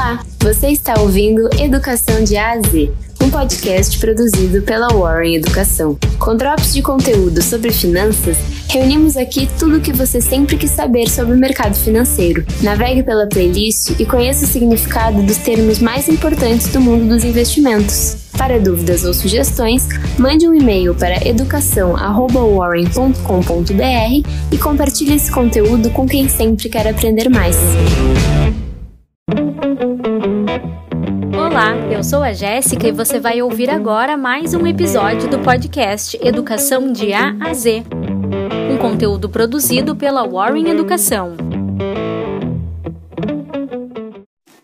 Olá, você está ouvindo Educação de A a Z, um podcast produzido pela Warren Educação. Com drops de conteúdo sobre finanças, reunimos aqui tudo o que você sempre quis saber sobre o mercado financeiro. Navegue pela playlist e conheça o significado dos termos mais importantes do mundo dos investimentos. Para dúvidas ou sugestões, mande um e-mail para educação@warren.com.br e compartilhe esse conteúdo com quem sempre quer aprender mais. Eu sou a Jéssica e você vai ouvir agora mais um episódio do podcast Educação de A a Z. Um conteúdo produzido pela Warren Educação.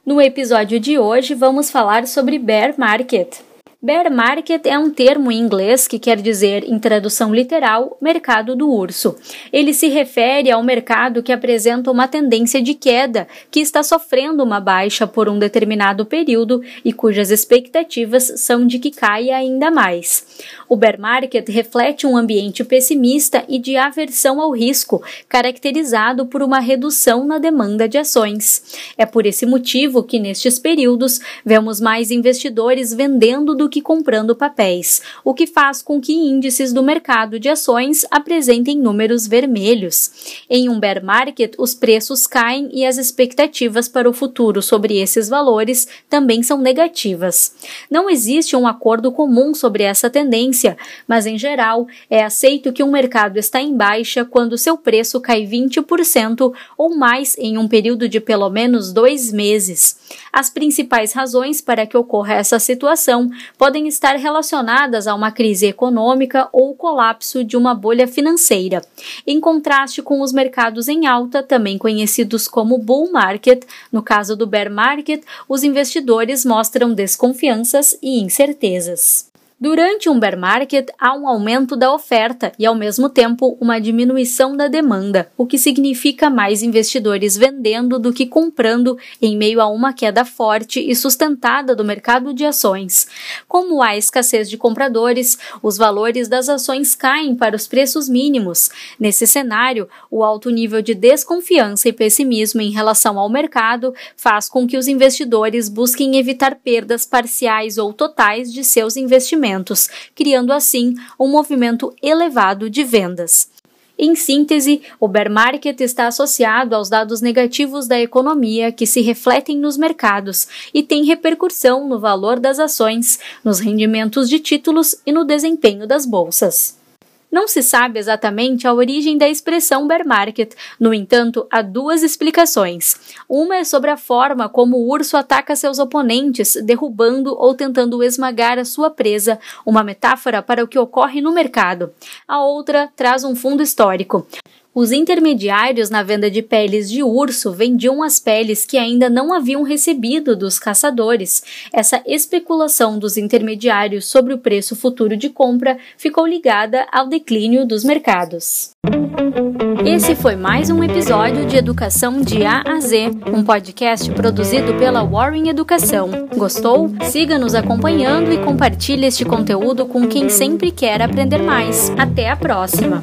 No episódio de hoje, vamos falar sobre bear market. Bear market é um termo em inglês que quer dizer, em tradução literal, mercado do urso. Ele se refere ao mercado que apresenta uma tendência de queda, que está sofrendo uma baixa por um determinado período e cujas expectativas são de que caia ainda mais. O bear market reflete um ambiente pessimista e de aversão ao risco, caracterizado por uma redução na demanda de ações. É por esse motivo que, nestes períodos, vemos mais investidores vendendo do que comprando papéis, o que faz com que índices do mercado de ações apresentem números vermelhos. Em um bear market, os preços caem e as expectativas para o futuro sobre esses valores também são negativas. Não existe um acordo comum sobre essa tendência mas em geral é aceito que um mercado está em baixa quando seu preço cai 20% ou mais em um período de pelo menos dois meses. As principais razões para que ocorra essa situação podem estar relacionadas a uma crise econômica ou colapso de uma bolha financeira, em contraste com os mercados em alta, também conhecidos como bull market. No caso do bear market, os investidores mostram desconfianças e incertezas. Durante um bear market, há um aumento da oferta e, ao mesmo tempo, uma diminuição da demanda, o que significa mais investidores vendendo do que comprando em meio a uma queda forte e sustentada do mercado de ações. Como há escassez de compradores, os valores das ações caem para os preços mínimos. Nesse cenário, o alto nível de desconfiança e pessimismo em relação ao mercado faz com que os investidores busquem evitar perdas parciais ou totais de seus investimentos criando assim um movimento elevado de vendas. Em síntese, o bear market está associado aos dados negativos da economia que se refletem nos mercados e tem repercussão no valor das ações, nos rendimentos de títulos e no desempenho das bolsas. Não se sabe exatamente a origem da expressão bear market, no entanto, há duas explicações. Uma é sobre a forma como o urso ataca seus oponentes, derrubando ou tentando esmagar a sua presa, uma metáfora para o que ocorre no mercado. A outra traz um fundo histórico. Os intermediários na venda de peles de urso vendiam as peles que ainda não haviam recebido dos caçadores. Essa especulação dos intermediários sobre o preço futuro de compra ficou ligada ao declínio dos mercados. Esse foi mais um episódio de Educação de A a Z, um podcast produzido pela Warren Educação. Gostou? Siga nos acompanhando e compartilhe este conteúdo com quem sempre quer aprender mais. Até a próxima!